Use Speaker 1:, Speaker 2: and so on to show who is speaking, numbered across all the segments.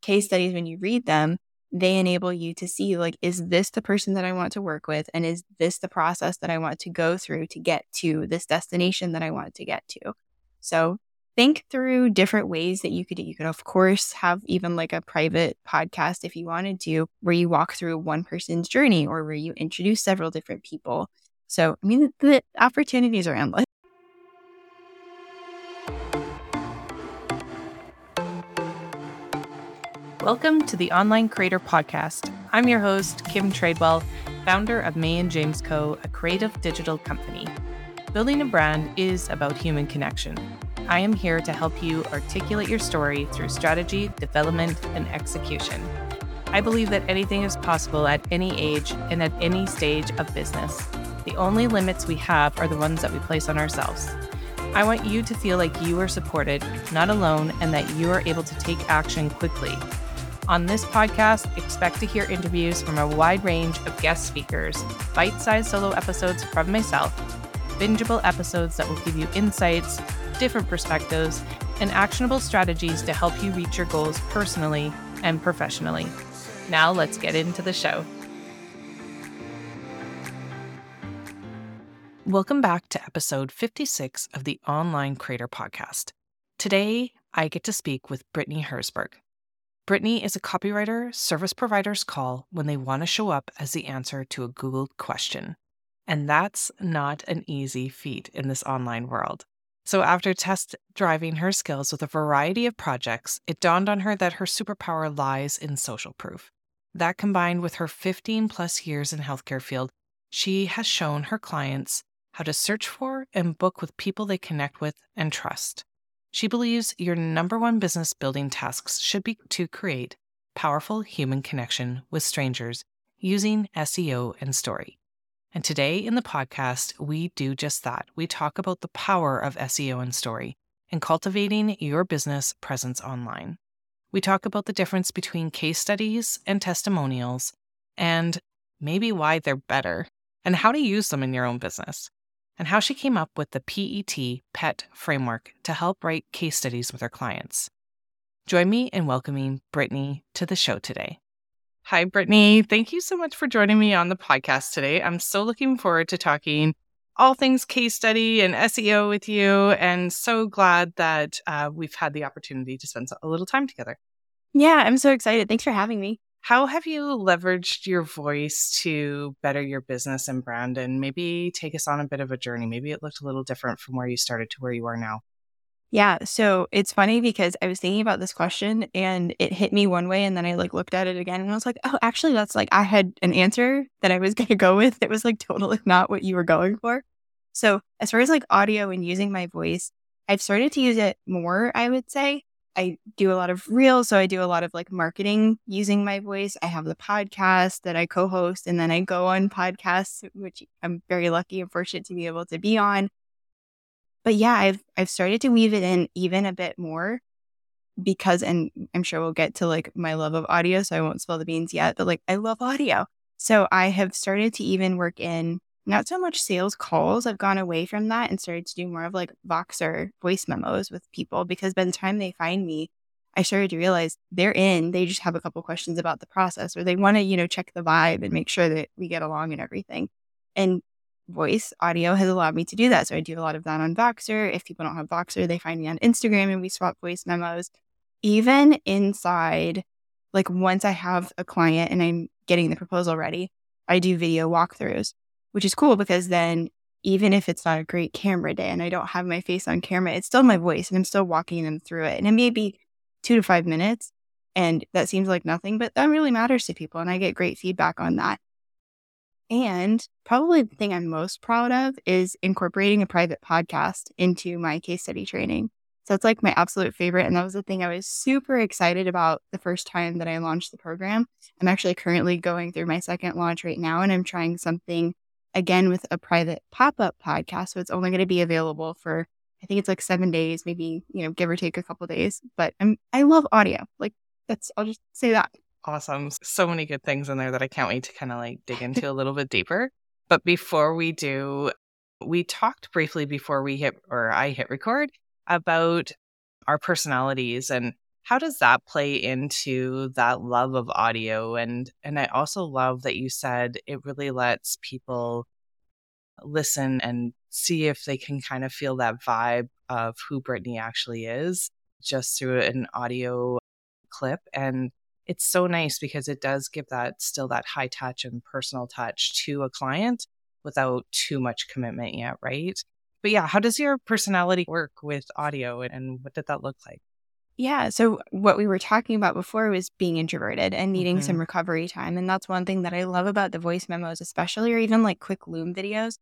Speaker 1: case studies, when you read them, they enable you to see like, is this the person that I want to work with? And is this the process that I want to go through to get to this destination that I want to get to? So think through different ways that you could you could of course have even like a private podcast if you wanted to where you walk through one person's journey or where you introduce several different people so i mean the opportunities are endless
Speaker 2: Welcome to the Online Creator Podcast. I'm your host, Kim Tradewell, founder of May and James Co., a creative digital company. Building a brand is about human connection. I am here to help you articulate your story through strategy, development, and execution. I believe that anything is possible at any age and at any stage of business. The only limits we have are the ones that we place on ourselves. I want you to feel like you are supported, not alone, and that you are able to take action quickly on this podcast, expect to hear interviews from a wide range of guest speakers, bite sized solo episodes from myself, bingeable episodes that will give you insights, different perspectives, and actionable strategies to help you reach your goals personally and professionally. Now, let's get into the show. Welcome back to episode 56 of the Online Creator Podcast. Today, I get to speak with Brittany Herzberg. Brittany is a copywriter service providers call when they want to show up as the answer to a Googled question. And that's not an easy feat in this online world. So, after test driving her skills with a variety of projects, it dawned on her that her superpower lies in social proof. That combined with her 15 plus years in healthcare field, she has shown her clients how to search for and book with people they connect with and trust. She believes your number one business building tasks should be to create powerful human connection with strangers using SEO and story. And today in the podcast, we do just that. We talk about the power of SEO and story and cultivating your business presence online. We talk about the difference between case studies and testimonials and maybe why they're better and how to use them in your own business and how she came up with the PET PET framework to help write case studies with her clients. Join me in welcoming Brittany to the show today. Hi, Brittany. Thank you so much for joining me on the podcast today. I'm so looking forward to talking all things case study and SEO with you, and so glad that uh, we've had the opportunity to spend a little time together.
Speaker 1: Yeah, I'm so excited. Thanks for having me.
Speaker 2: How have you leveraged your voice to better your business and brand and maybe take us on a bit of a journey? Maybe it looked a little different from where you started to where you are now.
Speaker 1: Yeah, so it's funny because I was thinking about this question and it hit me one way and then I like looked at it again and I was like, "Oh, actually that's like I had an answer that I was going to go with that was like totally not what you were going for." So, as far as like audio and using my voice, I've started to use it more, I would say. I do a lot of reels. So I do a lot of like marketing using my voice. I have the podcast that I co host, and then I go on podcasts, which I'm very lucky and fortunate to be able to be on. But yeah, I've I've started to weave it in even a bit more because and I'm sure we'll get to like my love of audio, so I won't spill the beans yet, but like I love audio. So I have started to even work in not so much sales calls. I've gone away from that and started to do more of like Voxer voice memos with people because by the time they find me, I started to realize they're in, they just have a couple questions about the process or they want to, you know, check the vibe and make sure that we get along and everything. And voice audio has allowed me to do that. So I do a lot of that on Voxer. If people don't have Voxer, they find me on Instagram and we swap voice memos. Even inside, like once I have a client and I'm getting the proposal ready, I do video walkthroughs which is cool because then even if it's not a great camera day and I don't have my face on camera, it's still my voice and I'm still walking them through it. And it may be two to five minutes. And that seems like nothing, but that really matters to people. And I get great feedback on that. And probably the thing I'm most proud of is incorporating a private podcast into my case study training. So it's like my absolute favorite. And that was the thing I was super excited about the first time that I launched the program. I'm actually currently going through my second launch right now, and I'm trying something again with a private pop-up podcast. So it's only going to be available for I think it's like seven days, maybe, you know, give or take a couple days. But I'm I love audio. Like that's I'll just say that.
Speaker 2: Awesome. So many good things in there that I can't wait to kind of like dig into a little bit deeper. But before we do, we talked briefly before we hit or I hit record about our personalities and how does that play into that love of audio? And and I also love that you said it really lets people listen and see if they can kind of feel that vibe of who Brittany actually is just through an audio clip. And it's so nice because it does give that still that high touch and personal touch to a client without too much commitment yet right? But yeah how does your personality work with audio and what did that look like
Speaker 1: yeah. So, what we were talking about before was being introverted and needing mm-hmm. some recovery time. And that's one thing that I love about the voice memos, especially, or even like quick Loom videos.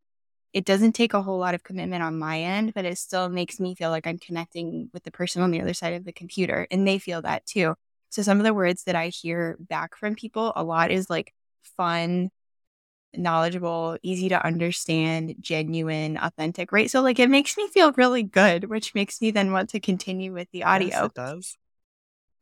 Speaker 1: It doesn't take a whole lot of commitment on my end, but it still makes me feel like I'm connecting with the person on the other side of the computer. And they feel that too. So, some of the words that I hear back from people a lot is like fun, knowledgeable, easy to understand, genuine, authentic, right? So like it makes me feel really good, which makes me then want to continue with the audio. Yes,
Speaker 2: it does.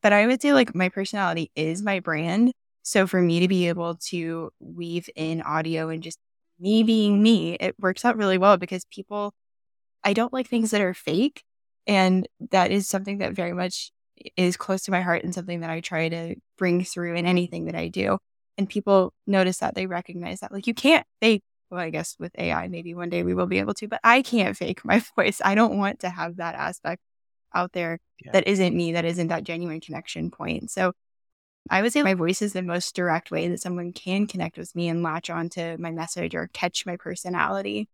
Speaker 1: But I would say like my personality is my brand. So for me to be able to weave in audio and just me being me, it works out really well because people I don't like things that are fake. And that is something that very much is close to my heart and something that I try to bring through in anything that I do and people notice that they recognize that like you can't fake well i guess with ai maybe one day we will be able to but i can't fake my voice. I don't want to have that aspect out there yeah. that isn't me that isn't that genuine connection point. So i would say my voice is the most direct way that someone can connect with me and latch onto my message or catch my personality.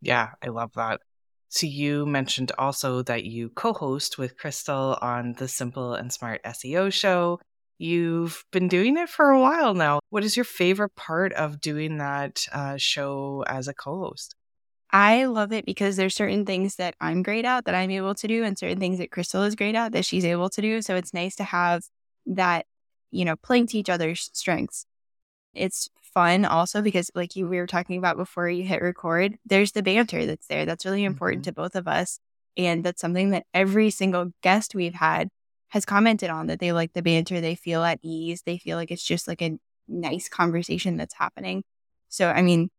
Speaker 2: Yeah i love that. So you mentioned also that you co-host with crystal on the simple and smart seo show You've been doing it for a while now. What is your favorite part of doing that uh, show as a co host?
Speaker 1: I love it because there's certain things that I'm great at that I'm able to do, and certain things that Crystal is great at that she's able to do. So it's nice to have that, you know, playing to each other's strengths. It's fun also because, like you we were talking about before you hit record, there's the banter that's there. That's really important mm-hmm. to both of us. And that's something that every single guest we've had has commented on that they like the banter, they feel at ease, they feel like it's just like a nice conversation that's happening. So, I mean,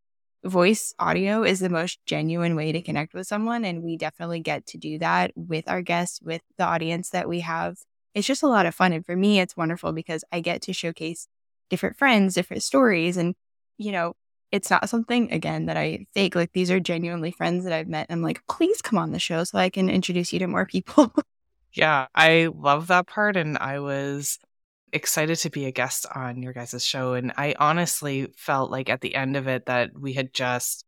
Speaker 1: voice audio is the most genuine way to connect with someone. And we definitely get to do that with our guests, with the audience that we have. It's just a lot of fun. And for me, it's wonderful because I get to showcase different friends, different stories. And, you know, it's not something, again, that I fake. Like these are genuinely friends that I've met. I'm like, please come on the show so I can introduce you to more people.
Speaker 2: Yeah, I love that part. And I was excited to be a guest on your guys' show. And I honestly felt like at the end of it that we had just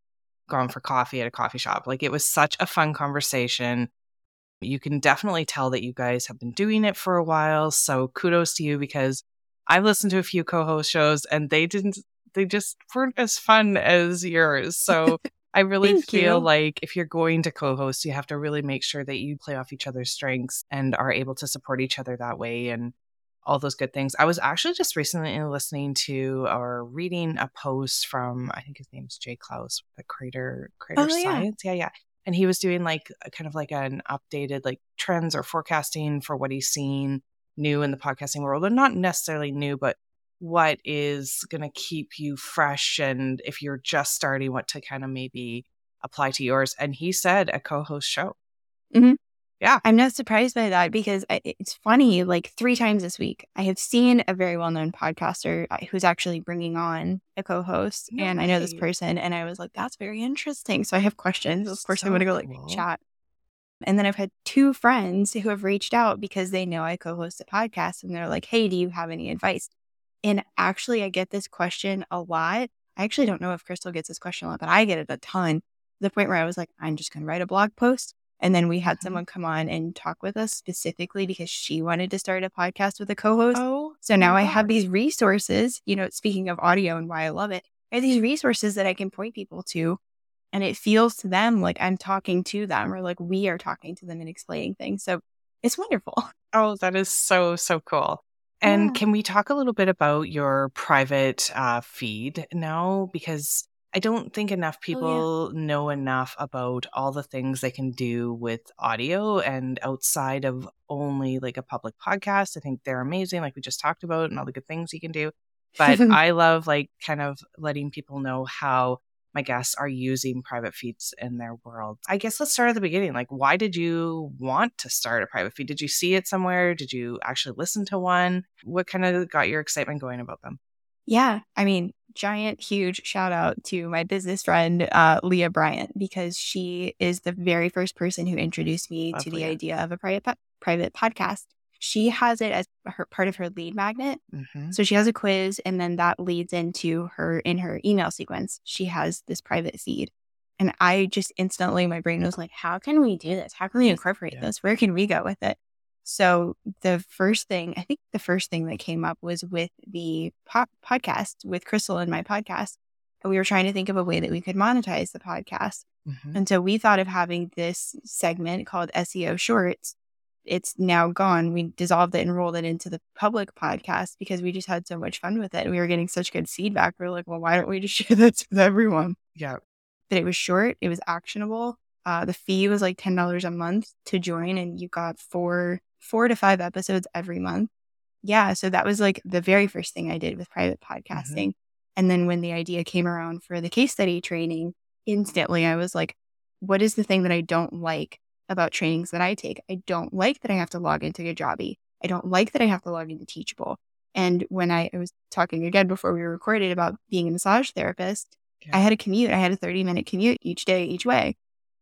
Speaker 2: gone for coffee at a coffee shop. Like it was such a fun conversation. You can definitely tell that you guys have been doing it for a while. So kudos to you because I've listened to a few co host shows and they didn't, they just weren't as fun as yours. So I really Thank feel you. like if you're going to co host, you have to really make sure that you play off each other's strengths and are able to support each other that way and all those good things. I was actually just recently listening to or reading a post from, I think his name is Jay Clouse, the creator, creator oh, science. Yeah. yeah, yeah. And he was doing like kind of like an updated like trends or forecasting for what he's seen new in the podcasting world. And not necessarily new, but what is going to keep you fresh and if you're just starting what to kind of maybe apply to yours and he said a co-host show
Speaker 1: mm-hmm. yeah i'm not surprised by that because it's funny like three times this week i have seen a very well-known podcaster uh, who's actually bringing on a co-host and i know this person and i was like that's very interesting so i have questions of course so i want to go like cool. chat and then I've had two friends who have reached out because they know I co host a podcast and they're like, hey, do you have any advice? And actually, I get this question a lot. I actually don't know if Crystal gets this question a lot, but I get it a ton. The point where I was like, I'm just going to write a blog post. And then we had mm-hmm. someone come on and talk with us specifically because she wanted to start a podcast with a co host. Oh, so now I have these resources, you know, speaking of audio and why I love it, I have these resources that I can point people to. And it feels to them like I'm talking to them or like we are talking to them and explaining things. So it's wonderful.
Speaker 2: Oh, that is so, so cool. And yeah. can we talk a little bit about your private uh, feed now? Because I don't think enough people oh, yeah. know enough about all the things they can do with audio and outside of only like a public podcast. I think they're amazing, like we just talked about, and all the good things you can do. But I love like kind of letting people know how my guests are using private feeds in their world. I guess let's start at the beginning. Like, why did you want to start a private feed? Did you see it somewhere? Did you actually listen to one? What kind of got your excitement going about them?
Speaker 1: Yeah. I mean, giant, huge shout out to my business friend, uh, Leah Bryant, because she is the very first person who introduced me Lovely. to the idea of a private, po- private podcast she has it as her part of her lead magnet. Mm-hmm. So she has a quiz and then that leads into her in her email sequence. She has this private feed. And I just instantly, my brain was like, how can we do this? How can we incorporate yeah. this? Where can we go with it? So the first thing, I think the first thing that came up was with the po- podcast with Crystal and my podcast. And we were trying to think of a way that we could monetize the podcast. Mm-hmm. And so we thought of having this segment called SEO Shorts it's now gone. We dissolved it and rolled it into the public podcast because we just had so much fun with it. and We were getting such good feedback. We are like, well, why don't we just share this with everyone?
Speaker 2: Yeah.
Speaker 1: But it was short, it was actionable. Uh, the fee was like ten dollars a month to join, and you got four four to five episodes every month. Yeah, so that was like the very first thing I did with private mm-hmm. podcasting. Mm-hmm. And then when the idea came around for the case study training, instantly I was like, what is the thing that I don't like about trainings that I take. I don't like that I have to log into Kajabi. I don't like that I have to log into Teachable. And when I, I was talking again before we recorded about being a massage therapist, I had a commute. I had a 30 minute commute each day, each way.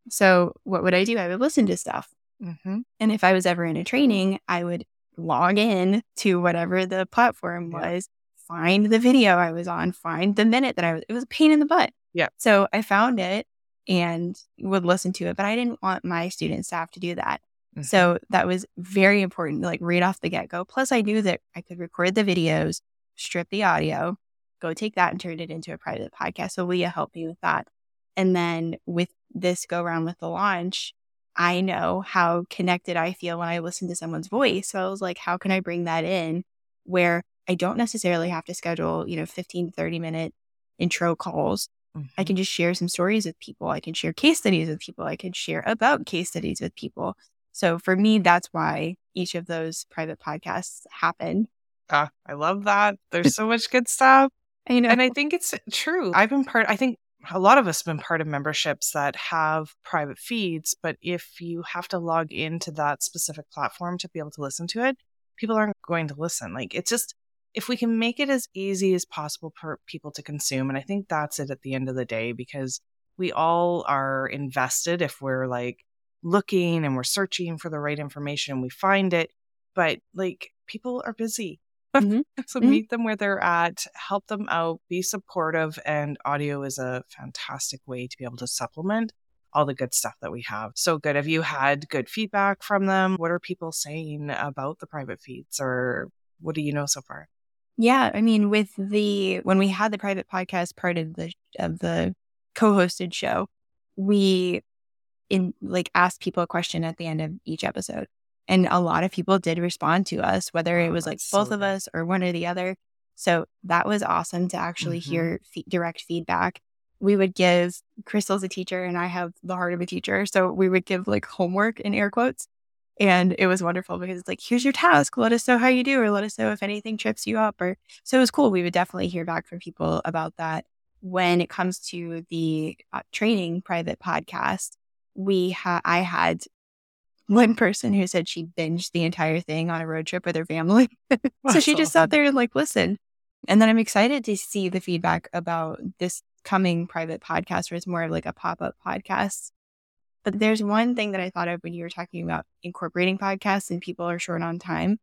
Speaker 1: So what would I do? I would listen to stuff. Mm-hmm. And if I was ever in a training, I would log in to whatever the platform yeah. was, find the video I was on, find the minute that I was, it was a pain in the butt.
Speaker 2: Yeah.
Speaker 1: So I found it and would listen to it. But I didn't want my students to have to do that. Mm-hmm. So that was very important, like right off the get go. Plus, I knew that I could record the videos, strip the audio, go take that and turn it into a private podcast. So Leah helped me with that. And then with this go around with the launch, I know how connected I feel when I listen to someone's voice. So I was like, how can I bring that in where I don't necessarily have to schedule, you know, 15, 30 minute intro calls Mm-hmm. I can just share some stories with people. I can share case studies with people. I can share about case studies with people. So for me, that's why each of those private podcasts happen.
Speaker 2: Ah, I love that. There's so much good stuff.
Speaker 1: I know.
Speaker 2: And I think it's true. I've been part, I think a lot of us have been part of memberships that have private feeds, but if you have to log into that specific platform to be able to listen to it, people aren't going to listen. Like it's just, if we can make it as easy as possible for people to consume, and I think that's it at the end of the day, because we all are invested if we're like looking and we're searching for the right information and we find it. But like people are busy. Mm-hmm. so mm-hmm. meet them where they're at, help them out, be supportive. And audio is a fantastic way to be able to supplement all the good stuff that we have. So good. Have you had good feedback from them? What are people saying about the private feeds or what do you know so far?
Speaker 1: Yeah, I mean, with the when we had the private podcast part of the of the co-hosted show, we in like asked people a question at the end of each episode, and a lot of people did respond to us, whether it was like both so of us or one or the other. So that was awesome to actually mm-hmm. hear direct feedback. We would give Crystal's a teacher, and I have the heart of a teacher, so we would give like homework in air quotes and it was wonderful because it's like, here's your task. Let us know how you do, or let us know if anything trips you up. Or so it was cool. We would definitely hear back from people about that. When it comes to the uh, training private podcast, we ha- I had one person who said she binged the entire thing on a road trip with her family. so she just awesome. sat there and like listened. And then I'm excited to see the feedback about this coming private podcast where it's more of like a pop up podcast but there's one thing that I thought of when you were talking about incorporating podcasts and people are short on time.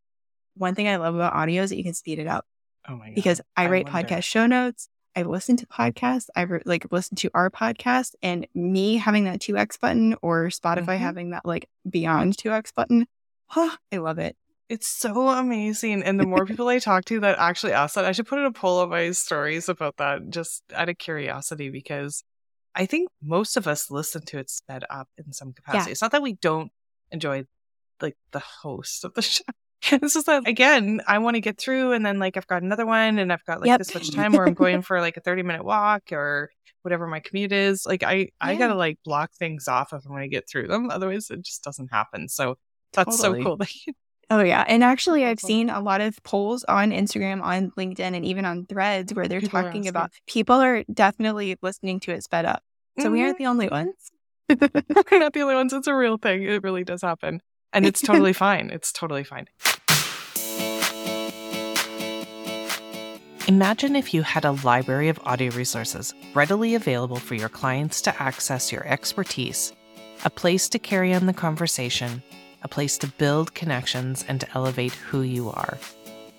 Speaker 1: One thing I love about audio is that you can speed it up.
Speaker 2: Oh my god!
Speaker 1: Because I, I write wonder. podcast show notes. I listen to podcasts. I re- like listen to our podcast, and me having that two X button or Spotify mm-hmm. having that like beyond two X button. Huh, I love it.
Speaker 2: It's so amazing. And the more people I talk to that actually ask that, I should put in a poll of my stories about that just out of curiosity because I think most of us listen to it sped up in some capacity. Yeah. It's not that we don't enjoy like the host of the show. It's just that again, I want to get through and then like I've got another one and I've got like yep. this much time where I'm going for like a 30 minute walk or whatever my commute is. Like I, yeah. I gotta like block things off if I'm gonna get through them. Otherwise it just doesn't happen. So that's totally. so cool that you
Speaker 1: Oh yeah, and actually, I've seen a lot of polls on Instagram, on LinkedIn, and even on Threads where they're people talking about people are definitely listening to it sped up. So mm-hmm. we aren't mm-hmm. the only ones.
Speaker 2: We're not the only ones. It's a real thing. It really does happen, and it's totally fine. It's totally fine. Imagine if you had a library of audio resources readily available for your clients to access your expertise, a place to carry on the conversation, a place to build connections and to elevate who you are.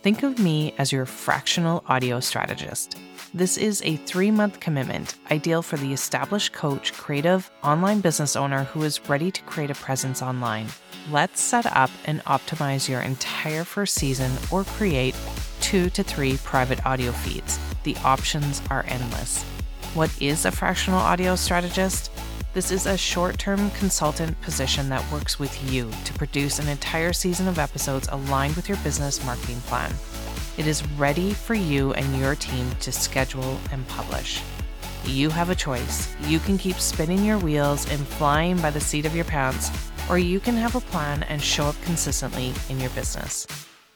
Speaker 2: Think of me as your fractional audio strategist. This is a three month commitment, ideal for the established coach, creative, online business owner who is ready to create a presence online. Let's set up and optimize your entire first season or create two to three private audio feeds. The options are endless. What is a fractional audio strategist? This is a short term consultant position that works with you to produce an entire season of episodes aligned with your business marketing plan. It is ready for you and your team to schedule and publish. You have a choice. You can keep spinning your wheels and flying by the seat of your pants, or you can have a plan and show up consistently in your business.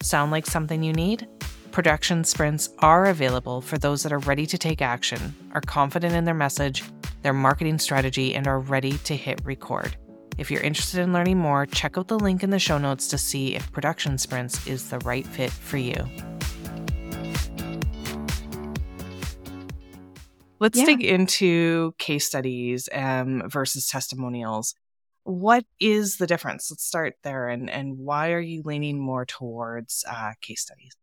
Speaker 2: Sound like something you need? Production sprints are available for those that are ready to take action, are confident in their message, their marketing strategy, and are ready to hit record. If you're interested in learning more, check out the link in the show notes to see if Production Sprints is the right fit for you. Let's yeah. dig into case studies um, versus testimonials. What is the difference? Let's start there. And, and why are you leaning more towards uh, case studies?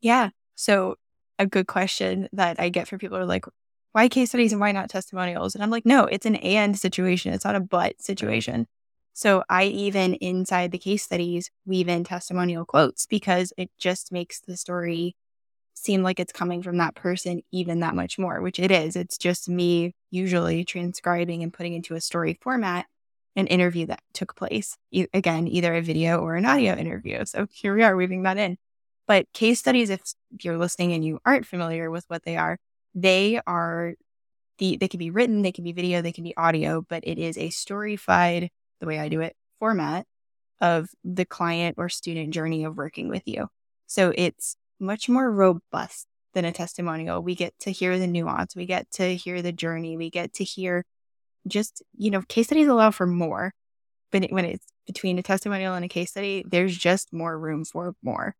Speaker 1: Yeah. So a good question that I get from people are like, why case studies and why not testimonials? And I'm like, no, it's an and situation. It's not a but situation. So I even inside the case studies weave in testimonial quotes because it just makes the story seem like it's coming from that person even that much more, which it is. It's just me usually transcribing and putting into a story format an interview that took place. E- again, either a video or an audio interview. So here we are weaving that in. But case studies, if you're listening and you aren't familiar with what they are, they are the they can be written, they can be video, they can be audio, but it is a storyfied, the way I do it, format of the client or student journey of working with you. So it's much more robust than a testimonial. We get to hear the nuance, we get to hear the journey, we get to hear just, you know, case studies allow for more. But when it's between a testimonial and a case study, there's just more room for more.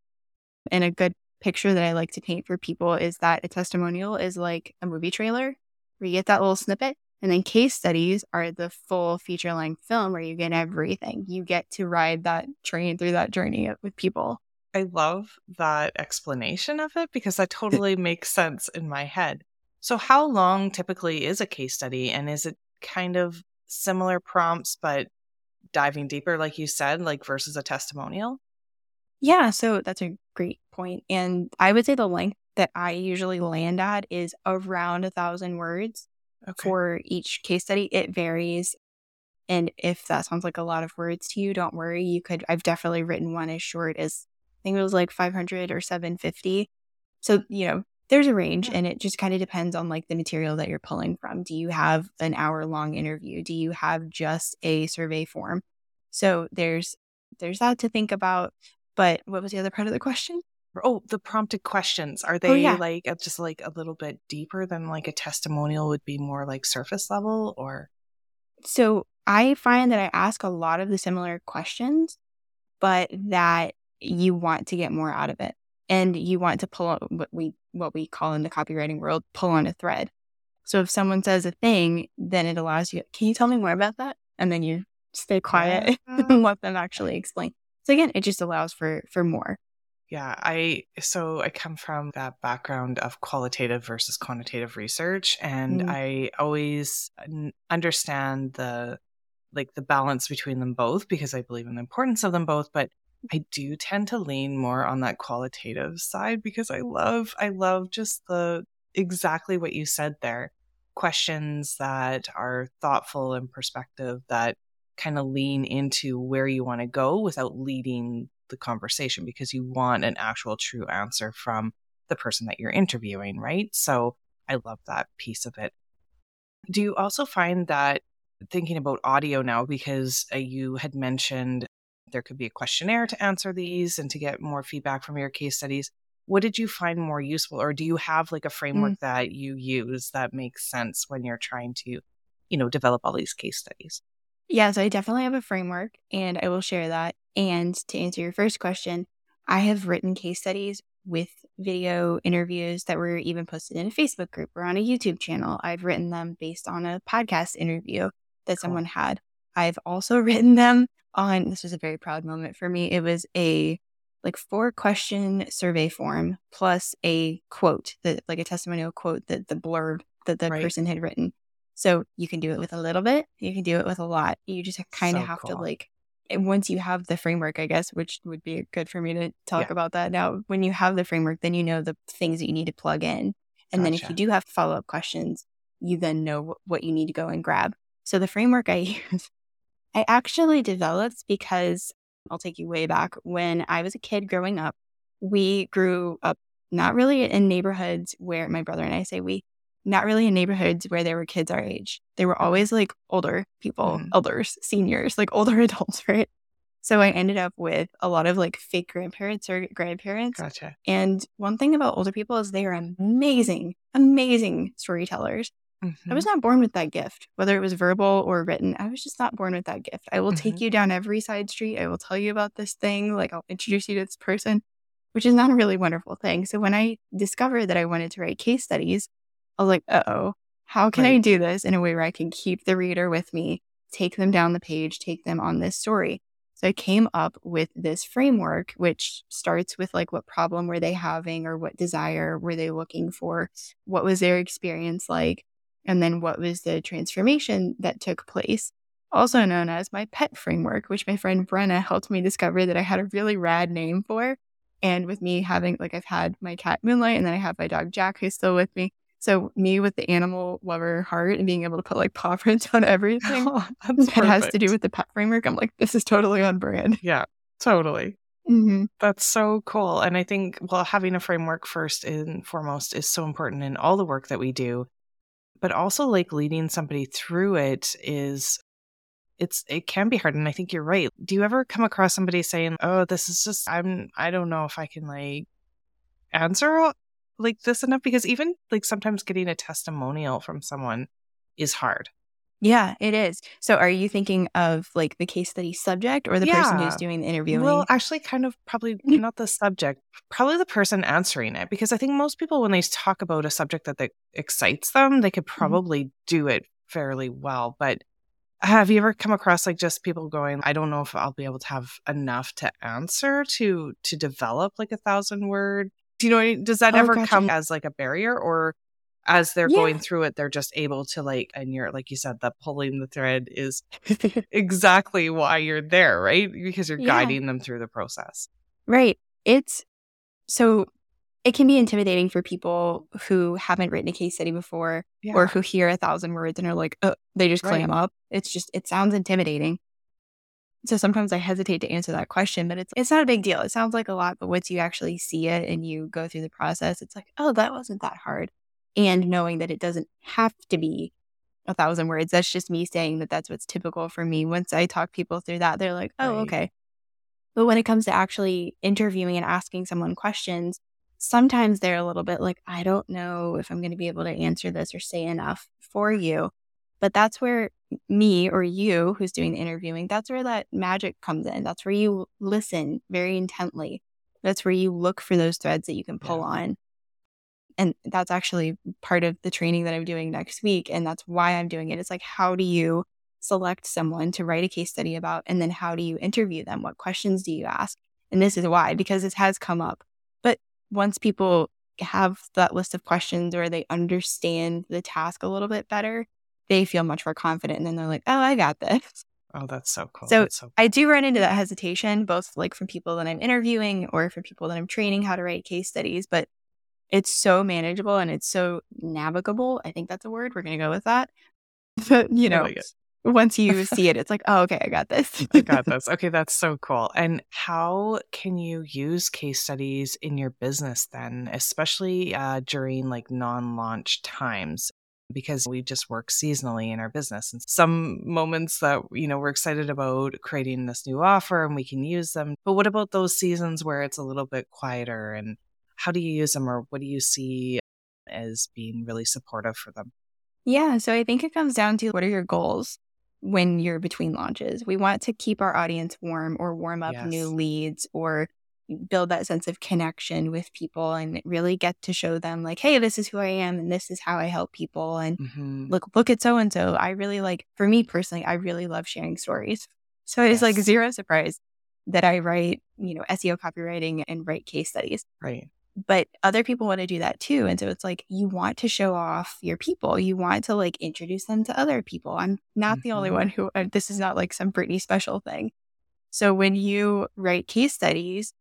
Speaker 1: And a good picture that I like to paint for people is that a testimonial is like a movie trailer where you get that little snippet. And then case studies are the full feature length film where you get everything. You get to ride that train through that journey with people.
Speaker 2: I love that explanation of it because that totally makes sense in my head. So, how long typically is a case study? And is it kind of similar prompts, but diving deeper, like you said, like versus a testimonial?
Speaker 1: Yeah, so that's a great point. And I would say the length that I usually land at is around a thousand words okay. for each case study. It varies. And if that sounds like a lot of words to you, don't worry. You could, I've definitely written one as short as I think it was like 500 or 750. So, you know, there's a range and it just kind of depends on like the material that you're pulling from. Do you have an hour long interview? Do you have just a survey form? So there's there's that to think about. But what was the other part of the question?
Speaker 2: Oh, the prompted questions. Are oh, they oh, yeah. like just like a little bit deeper than like a testimonial would be more like surface level or?
Speaker 1: So I find that I ask a lot of the similar questions, but that you want to get more out of it. And you want to pull on what we what we call in the copywriting world, pull on a thread. So if someone says a thing, then it allows you, can you tell me more about that? And then you stay quiet yeah. and let them actually explain. So again, it just allows for for more.
Speaker 2: Yeah, I so I come from that background of qualitative versus quantitative research and mm. I always understand the like the balance between them both because I believe in the importance of them both, but I do tend to lean more on that qualitative side because I love I love just the exactly what you said there. Questions that are thoughtful and perspective that kind of lean into where you want to go without leading the conversation because you want an actual true answer from the person that you're interviewing, right? So I love that piece of it. Do you also find that thinking about audio now, because uh, you had mentioned there could be a questionnaire to answer these and to get more feedback from your case studies. What did you find more useful? Or do you have like a framework mm. that you use that makes sense when you're trying to, you know, develop all these case studies?
Speaker 1: Yeah, so I definitely have a framework and I will share that. And to answer your first question, I have written case studies with video interviews that were even posted in a Facebook group or on a YouTube channel. I've written them based on a podcast interview that cool. someone had. I've also written them on this was a very proud moment for me. It was a like four question survey form plus a quote that like a testimonial quote that the blurb that the right. person had written. So you can do it with a little bit, you can do it with a lot. You just kind of so have cool. to like once you have the framework, I guess, which would be good for me to talk yeah. about that now. When you have the framework, then you know the things that you need to plug in. And gotcha. then if you do have follow up questions, you then know what you need to go and grab. So the framework I use, I actually developed because I'll take you way back. When I was a kid growing up, we grew up not really in neighborhoods where my brother and I say we not really in neighborhoods where there were kids our age. They were always like older people, mm. elders, seniors, like older adults, right? So I ended up with a lot of like fake grandparents or grandparents.
Speaker 2: Gotcha.
Speaker 1: And one thing about older people is they are amazing, amazing storytellers. Mm-hmm. I was not born with that gift, whether it was verbal or written. I was just not born with that gift. I will mm-hmm. take you down every side street. I will tell you about this thing. Like I'll introduce you to this person, which is not a really wonderful thing. So when I discovered that I wanted to write case studies, I was like, uh oh, how can right. I do this in a way where I can keep the reader with me, take them down the page, take them on this story? So I came up with this framework, which starts with like what problem were they having or what desire were they looking for? What was their experience like? And then what was the transformation that took place? Also known as my pet framework, which my friend Brenna helped me discover that I had a really rad name for. And with me having, like, I've had my cat Moonlight and then I have my dog Jack, who's still with me. So me with the animal lover heart and being able to put like paw prints on everything oh, that perfect. has to do with the pet framework, I'm like, this is totally on brand.
Speaker 2: Yeah, totally. Mm-hmm. That's so cool. And I think, well, having a framework first and foremost is so important in all the work that we do. But also, like leading somebody through it is, it's, it can be hard. And I think you're right. Do you ever come across somebody saying, oh, this is just, I'm, I don't know if I can like answer like this enough because even like sometimes getting a testimonial from someone is hard.
Speaker 1: Yeah, it is. So are you thinking of like the case study subject or the yeah. person who's doing the interviewing?
Speaker 2: Well, actually kind of probably not the subject, probably the person answering it because I think most people when they talk about a subject that, that excites them, they could mm-hmm. probably mm-hmm. do it fairly well, but have you ever come across like just people going, I don't know if I'll be able to have enough to answer to to develop like a thousand word do you know does that oh, ever gotcha. come as like a barrier or as they're yeah. going through it they're just able to like and you're like you said the pulling the thread is exactly why you're there right because you're yeah. guiding them through the process
Speaker 1: right it's so it can be intimidating for people who haven't written a case study before yeah. or who hear a thousand words and are like oh, they just clam right. up it's just it sounds intimidating so sometimes I hesitate to answer that question, but it's it's not a big deal. It sounds like a lot, but once you actually see it and you go through the process, it's like, oh, that wasn't that hard. And knowing that it doesn't have to be a thousand words. That's just me saying that that's what's typical for me. Once I talk people through that, they're like, oh, right. okay. But when it comes to actually interviewing and asking someone questions, sometimes they're a little bit like, I don't know if I'm going to be able to answer this or say enough for you. But that's where me or you who's doing the interviewing, that's where that magic comes in. That's where you listen very intently. That's where you look for those threads that you can pull yeah. on. And that's actually part of the training that I'm doing next week. And that's why I'm doing it. It's like, how do you select someone to write a case study about? And then how do you interview them? What questions do you ask? And this is why, because this has come up. But once people have that list of questions or they understand the task a little bit better, they feel much more confident and then they're like, oh, I got this.
Speaker 2: Oh, that's so cool.
Speaker 1: So,
Speaker 2: so cool.
Speaker 1: I do run into that hesitation, both like from people that I'm interviewing or for people that I'm training how to write case studies, but it's so manageable and it's so navigable. I think that's a word. We're going to go with that. But, you know, like once you see it, it's like, oh, okay, I got this.
Speaker 2: I got this. Okay, that's so cool. And how can you use case studies in your business then, especially uh, during like non launch times? Because we just work seasonally in our business. And some moments that, you know, we're excited about creating this new offer and we can use them. But what about those seasons where it's a little bit quieter and how do you use them or what do you see as being really supportive for them?
Speaker 1: Yeah. So I think it comes down to what are your goals when you're between launches? We want to keep our audience warm or warm up yes. new leads or build that sense of connection with people and really get to show them like hey this is who i am and this is how i help people and mm-hmm. look look at so and so i really like for me personally i really love sharing stories so it's yes. like zero surprise that i write you know seo copywriting and write case studies
Speaker 2: right
Speaker 1: but other people want to do that too and so it's like you want to show off your people you want to like introduce them to other people i'm not mm-hmm. the only mm-hmm. one who uh, this is not like some brittany special thing so when you write case studies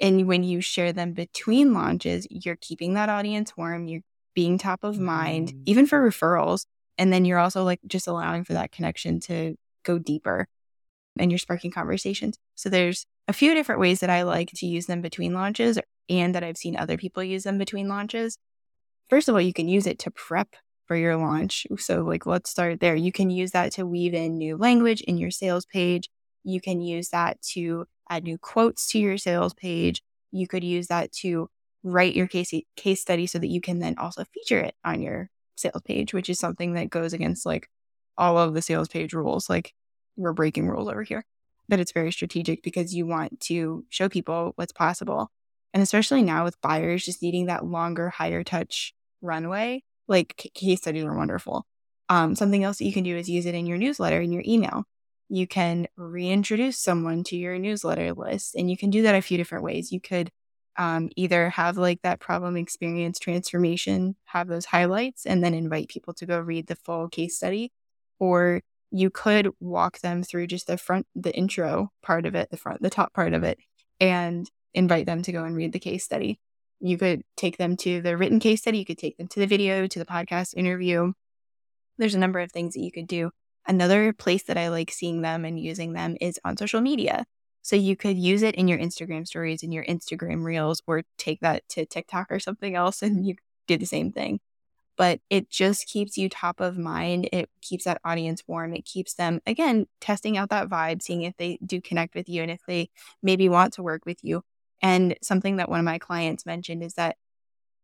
Speaker 1: and when you share them between launches you're keeping that audience warm you're being top of mind mm-hmm. even for referrals and then you're also like just allowing for that connection to go deeper and you're sparking conversations so there's a few different ways that i like to use them between launches and that I've seen other people use them between launches. First of all, you can use it to prep for your launch. So, like, let's start there. You can use that to weave in new language in your sales page. You can use that to add new quotes to your sales page. You could use that to write your case case study so that you can then also feature it on your sales page, which is something that goes against like all of the sales page rules. Like we're breaking rules over here. But it's very strategic because you want to show people what's possible. And especially now with buyers just needing that longer, higher touch runway, like case studies are wonderful. Um, something else that you can do is use it in your newsletter, in your email. You can reintroduce someone to your newsletter list, and you can do that a few different ways. You could um, either have like that problem experience transformation, have those highlights, and then invite people to go read the full case study, or you could walk them through just the front, the intro part of it, the front, the top part of it, and invite them to go and read the case study. You could take them to the written case study, you could take them to the video, to the podcast interview. There's a number of things that you could do. Another place that I like seeing them and using them is on social media. So you could use it in your Instagram stories, in your Instagram reels, or take that to TikTok or something else and you do the same thing. But it just keeps you top of mind. It keeps that audience warm. It keeps them, again, testing out that vibe, seeing if they do connect with you and if they maybe want to work with you. And something that one of my clients mentioned is that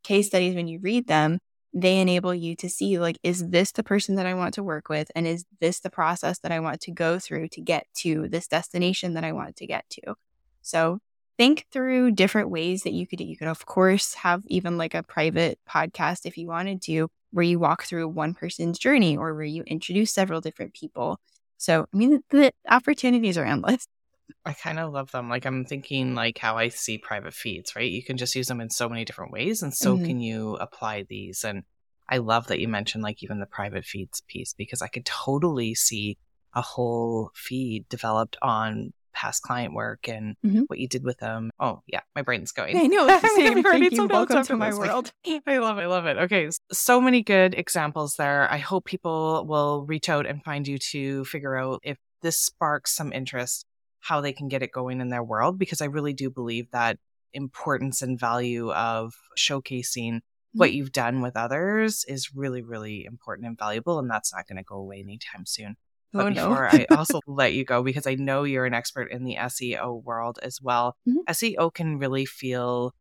Speaker 1: case studies, when you read them, they enable you to see like, is this the person that I want to work with? And is this the process that I want to go through to get to this destination that I want to get to? So think through different ways that you could You could, of course, have even like a private podcast if you wanted to, where you walk through one person's journey or where you introduce several different people. So, I mean, the opportunities are endless.
Speaker 2: I kind of love them. Like I'm thinking like how I see private feeds, right? You can just use them in so many different ways and so mm-hmm. can you apply these and I love that you mentioned like even the private feeds piece because I could totally see a whole feed developed on past client work and mm-hmm. what you did with them. Oh yeah, my brain's going.
Speaker 1: I know. Thank you. Welcome to my world.
Speaker 2: I love it. I love it. Okay. So many good examples there. I hope people will reach out and find you to figure out if this sparks some interest how they can get it going in their world because I really do believe that importance and value of showcasing mm-hmm. what you've done with others is really, really important and valuable. And that's not going to go away anytime soon. But oh, before no. I also let you go, because I know you're an expert in the SEO world as well, mm-hmm. SEO can really feel,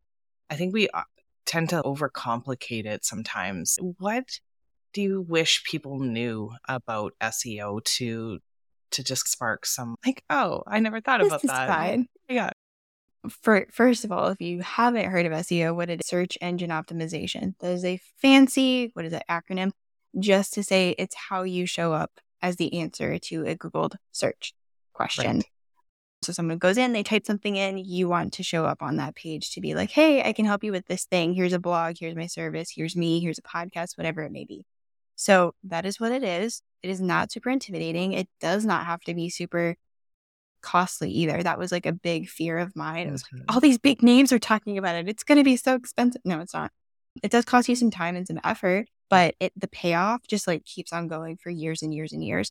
Speaker 2: I think we uh, tend to overcomplicate it sometimes. What do you wish people knew about SEO to to just spark some like, oh, I never thought
Speaker 1: this
Speaker 2: about that.
Speaker 1: Fine.
Speaker 2: Yeah.
Speaker 1: For first of all, if you haven't heard of SEO, what is search engine optimization? That is a fancy, what is that acronym? Just to say it's how you show up as the answer to a Googled search question. Right. So someone goes in, they type something in, you want to show up on that page to be like, hey, I can help you with this thing. Here's a blog, here's my service, here's me, here's a podcast, whatever it may be. So that is what it is. It is not super intimidating. It does not have to be super costly either. That was like a big fear of mine. It was like, all these big names are talking about it. It's going to be so expensive. No, it's not. It does cost you some time and some effort, but it the payoff just like keeps on going for years and years and years.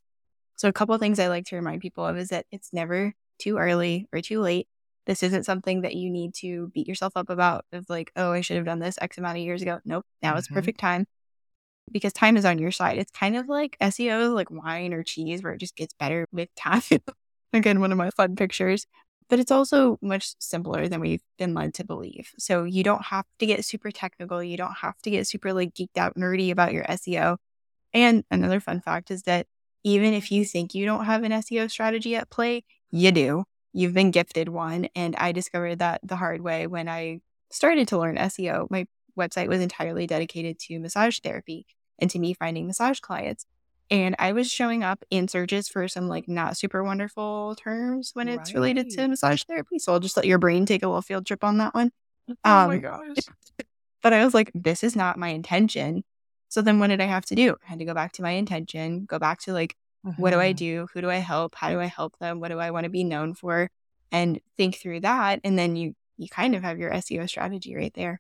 Speaker 1: So a couple of things I like to remind people of is that it's never too early or too late. This isn't something that you need to beat yourself up about of like, oh, I should have done this X amount of years ago. Nope. Now mm-hmm. is perfect time because time is on your side. It's kind of like SEO, like wine or cheese, where it just gets better with time. Again, one of my fun pictures. But it's also much simpler than we've been led to believe. So you don't have to get super technical. You don't have to get super like geeked out nerdy about your SEO. And another fun fact is that even if you think you don't have an SEO strategy at play, you do. You've been gifted one. And I discovered that the hard way when I started to learn SEO. My website was entirely dedicated to massage therapy and to me finding massage clients. And I was showing up in searches for some like not super wonderful terms when it's right. related to massage therapy. So I'll just let your brain take a little field trip on that one.
Speaker 2: Oh um, my gosh.
Speaker 1: But I was like, this is not my intention. So then what did I have to do? I had to go back to my intention, go back to like, mm-hmm. what do I mm-hmm. do? Who do I help? How do I help them? What do I want to be known for? And think through that. And then you you kind of have your SEO strategy right there.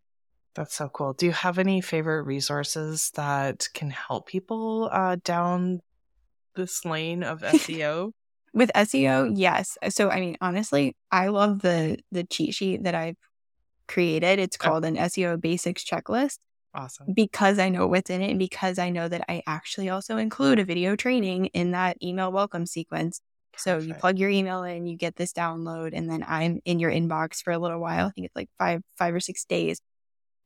Speaker 2: That's so cool. Do you have any favorite resources that can help people uh, down this lane of SEO?
Speaker 1: With SEO, yes. So I mean, honestly, I love the the cheat sheet that I've created. It's called oh. an SEO basics checklist.
Speaker 2: Awesome.
Speaker 1: Because I know what's in it and because I know that I actually also include a video training in that email welcome sequence. So you plug your email in, you get this download, and then I'm in your inbox for a little while. I think it's like five, five or six days,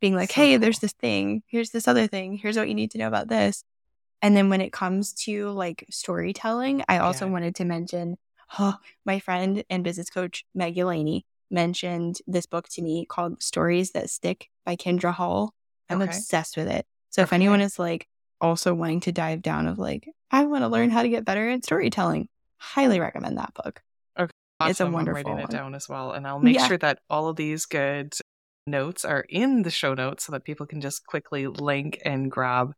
Speaker 1: being like, so "Hey, cool. there's this thing. Here's this other thing. Here's what you need to know about this." And then when it comes to like storytelling, I also yeah. wanted to mention, oh, my friend and business coach Meg Laney mentioned this book to me called Stories That Stick by Kindra Hall. I'm okay. obsessed with it. So okay. if anyone is like also wanting to dive down of like, I want to learn how to get better at storytelling, highly recommend that book.
Speaker 2: Okay. Awesome. It's a wonderful I'm writing one. it down as well. And I'll make yeah. sure that all of these good notes are in the show notes so that people can just quickly link and grab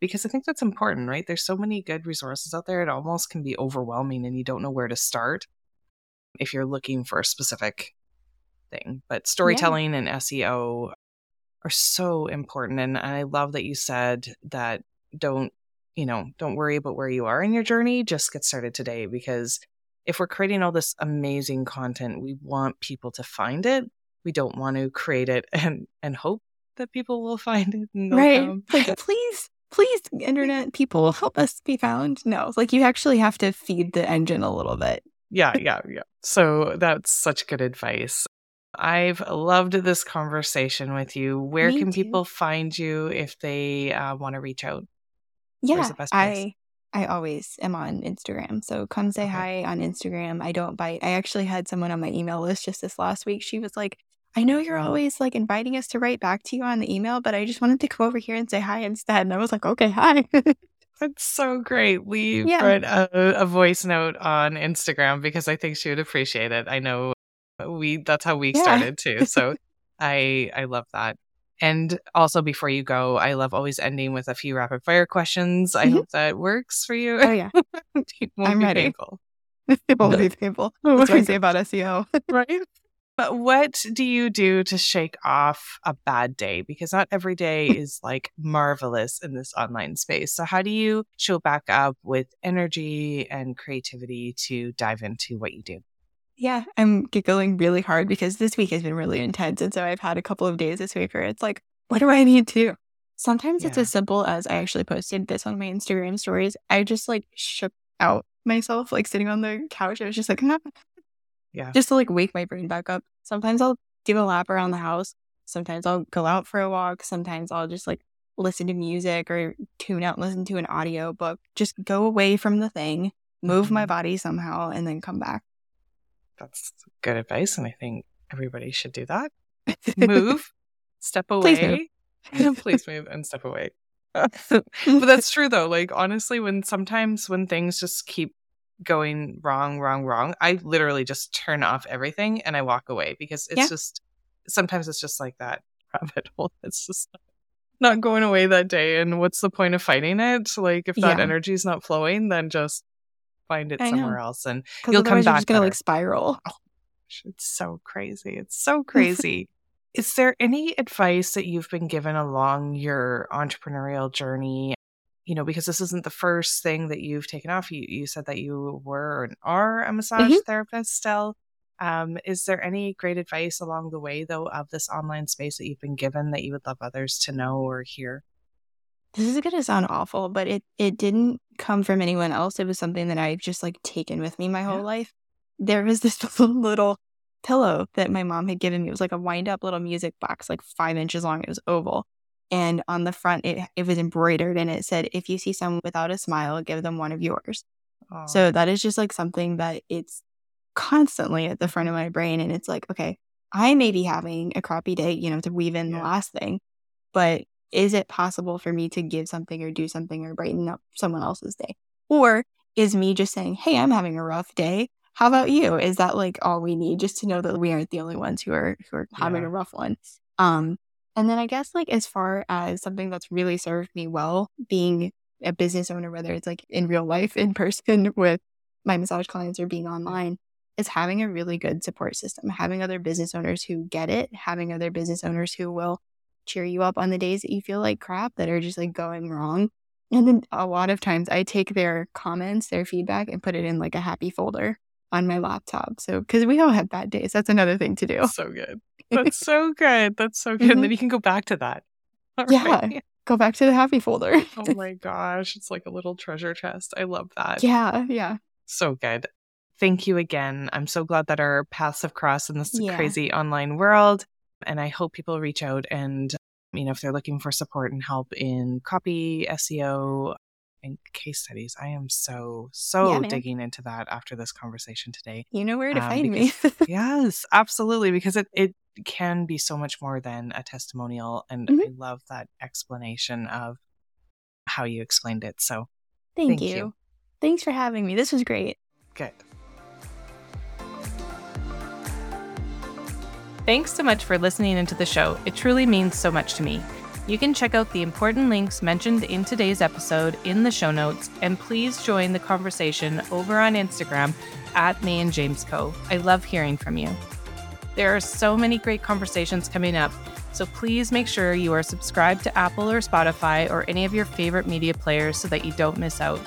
Speaker 2: because I think that's important, right? There's so many good resources out there. It almost can be overwhelming and you don't know where to start if you're looking for a specific thing. But storytelling yeah. and SEO are so important. And I love that you said that don't you know, don't worry about where you are in your journey. Just get started today because if we're creating all this amazing content, we want people to find it. We don't want to create it and and hope that people will find it.
Speaker 1: right. Like, please, please, internet people, help us be found. No, like you actually have to feed the engine a little bit.
Speaker 2: yeah, yeah, yeah. So that's such good advice. I've loved this conversation with you. Where Me can too. people find you if they uh, want to reach out?
Speaker 1: Yeah, I I always am on Instagram. So come say okay. hi on Instagram. I don't bite. I actually had someone on my email list just this last week. She was like, I know you're always like inviting us to write back to you on the email, but I just wanted to come over here and say hi instead. And I was like, okay, hi.
Speaker 2: That's so great. Leave yeah. a, a voice note on Instagram because I think she would appreciate it. I know we that's how we yeah. started too. So I I love that. And also, before you go, I love always ending with a few rapid fire questions. I mm-hmm. hope that works for you.
Speaker 1: Oh, yeah. I'm ready. Painful. it won't be painful. That's what I say about SEO.
Speaker 2: right? But what do you do to shake off a bad day? Because not every day is like marvelous in this online space. So, how do you show back up with energy and creativity to dive into what you do?
Speaker 1: Yeah, I'm giggling really hard because this week has been really intense. And so I've had a couple of days this week where it's like, what do I need to do? Sometimes yeah. it's as simple as I actually posted this on my Instagram stories. I just like shook out myself, like sitting on the couch. I was just like, ah.
Speaker 2: Yeah,
Speaker 1: just to like wake my brain back up. Sometimes I'll do a lap around the house. Sometimes I'll go out for a walk. Sometimes I'll just like listen to music or tune out and listen to an audio book. Just go away from the thing, move mm-hmm. my body somehow, and then come back
Speaker 2: that's good advice. And I think everybody should do that. Move, step away. Please move. Please move and step away. but that's true though. Like honestly, when sometimes when things just keep going wrong, wrong, wrong, I literally just turn off everything and I walk away because it's yeah. just sometimes it's just like that rabbit hole. It's just not going away that day. And what's the point of fighting it? Like if that yeah. energy is not flowing, then just find it I somewhere know. else and you'll come back. You're
Speaker 1: just gonna like spiral. Oh,
Speaker 2: it's so crazy. It's so crazy. Is there any advice that you've been given along your entrepreneurial journey? You know, because this isn't the first thing that you've taken off. You you said that you were and are a massage mm-hmm. therapist still. Um, is there any great advice along the way, though, of this online space that you've been given that you would love others to know or hear?
Speaker 1: this is going to sound awful, but it it didn't come from anyone else. It was something that I've just like taken with me my whole
Speaker 2: Yeah.
Speaker 1: life. There was this little pillow that my mom had given me. It was like a wind up little music box, like five inches long. It was oval. And on the front, it, it was embroidered and it said, if you see someone without a smile, give them one of yours. So that is just like something that it's constantly at the front of my brain. And it's like, okay, I may be having a crappy day, you know, to weave in the last thing, but is it possible for me to give something or do something or brighten up someone else's day? Or is me just saying, hey, I'm having a rough day. How about you? Is that like all we need just to know that we aren't the only ones who are who are having
Speaker 2: Yeah.
Speaker 1: a rough one? Um, and then I guess like as far as something that's really served me well, being a business owner, whether it's like in real life, in person with my massage clients or being online, is having a really good support system, having other business owners who get it, having other business owners who will cheer you up on the days that you feel like crap that are just like going wrong. And then a lot of times I take their comments, their feedback, and put it in like a happy folder on my laptop. So, because we all have bad days, that's another thing to do.
Speaker 2: so good. That's so good. That's so good. And then you can go back to that. All
Speaker 1: Mm-hmm. Yeah.
Speaker 2: right.
Speaker 1: Go back to the happy folder.
Speaker 2: Oh my gosh. It's like a little treasure chest. I love that.
Speaker 1: yeah, yeah.
Speaker 2: So good. Thank you again. I'm so glad that our paths have crossed in this
Speaker 1: Yeah.
Speaker 2: crazy online world. And I hope people reach out and, you know, if they're looking for support and help in copy, SEO, and case studies. I am so, so
Speaker 1: Yeah,
Speaker 2: digging into that after this conversation today.
Speaker 1: You know where to
Speaker 2: Um,
Speaker 1: find me.
Speaker 2: yes, absolutely. Because it, it can be so much more than a testimonial. And
Speaker 1: Mhm.
Speaker 2: I love that explanation of how you explained it. So
Speaker 1: Thank,
Speaker 2: Thank
Speaker 1: you.
Speaker 2: you.
Speaker 1: Thanks for having me. This was great.
Speaker 2: good. Thanks so much for listening into the show. It truly means so much to me. You can check out the important links mentioned in today's episode in the show notes, and please join the conversation over on Instagram at May and James Co. I love hearing from you. There are so many great conversations coming up, so please make sure you are subscribed to Apple or Spotify or any of your favorite media players so that you don't miss out.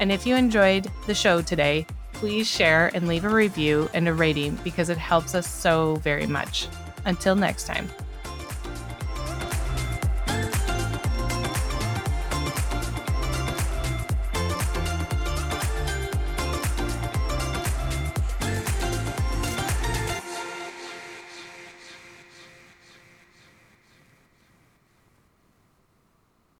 Speaker 2: And if you enjoyed the show today, please share and leave a review and a rating because it helps us so very much. Until next time.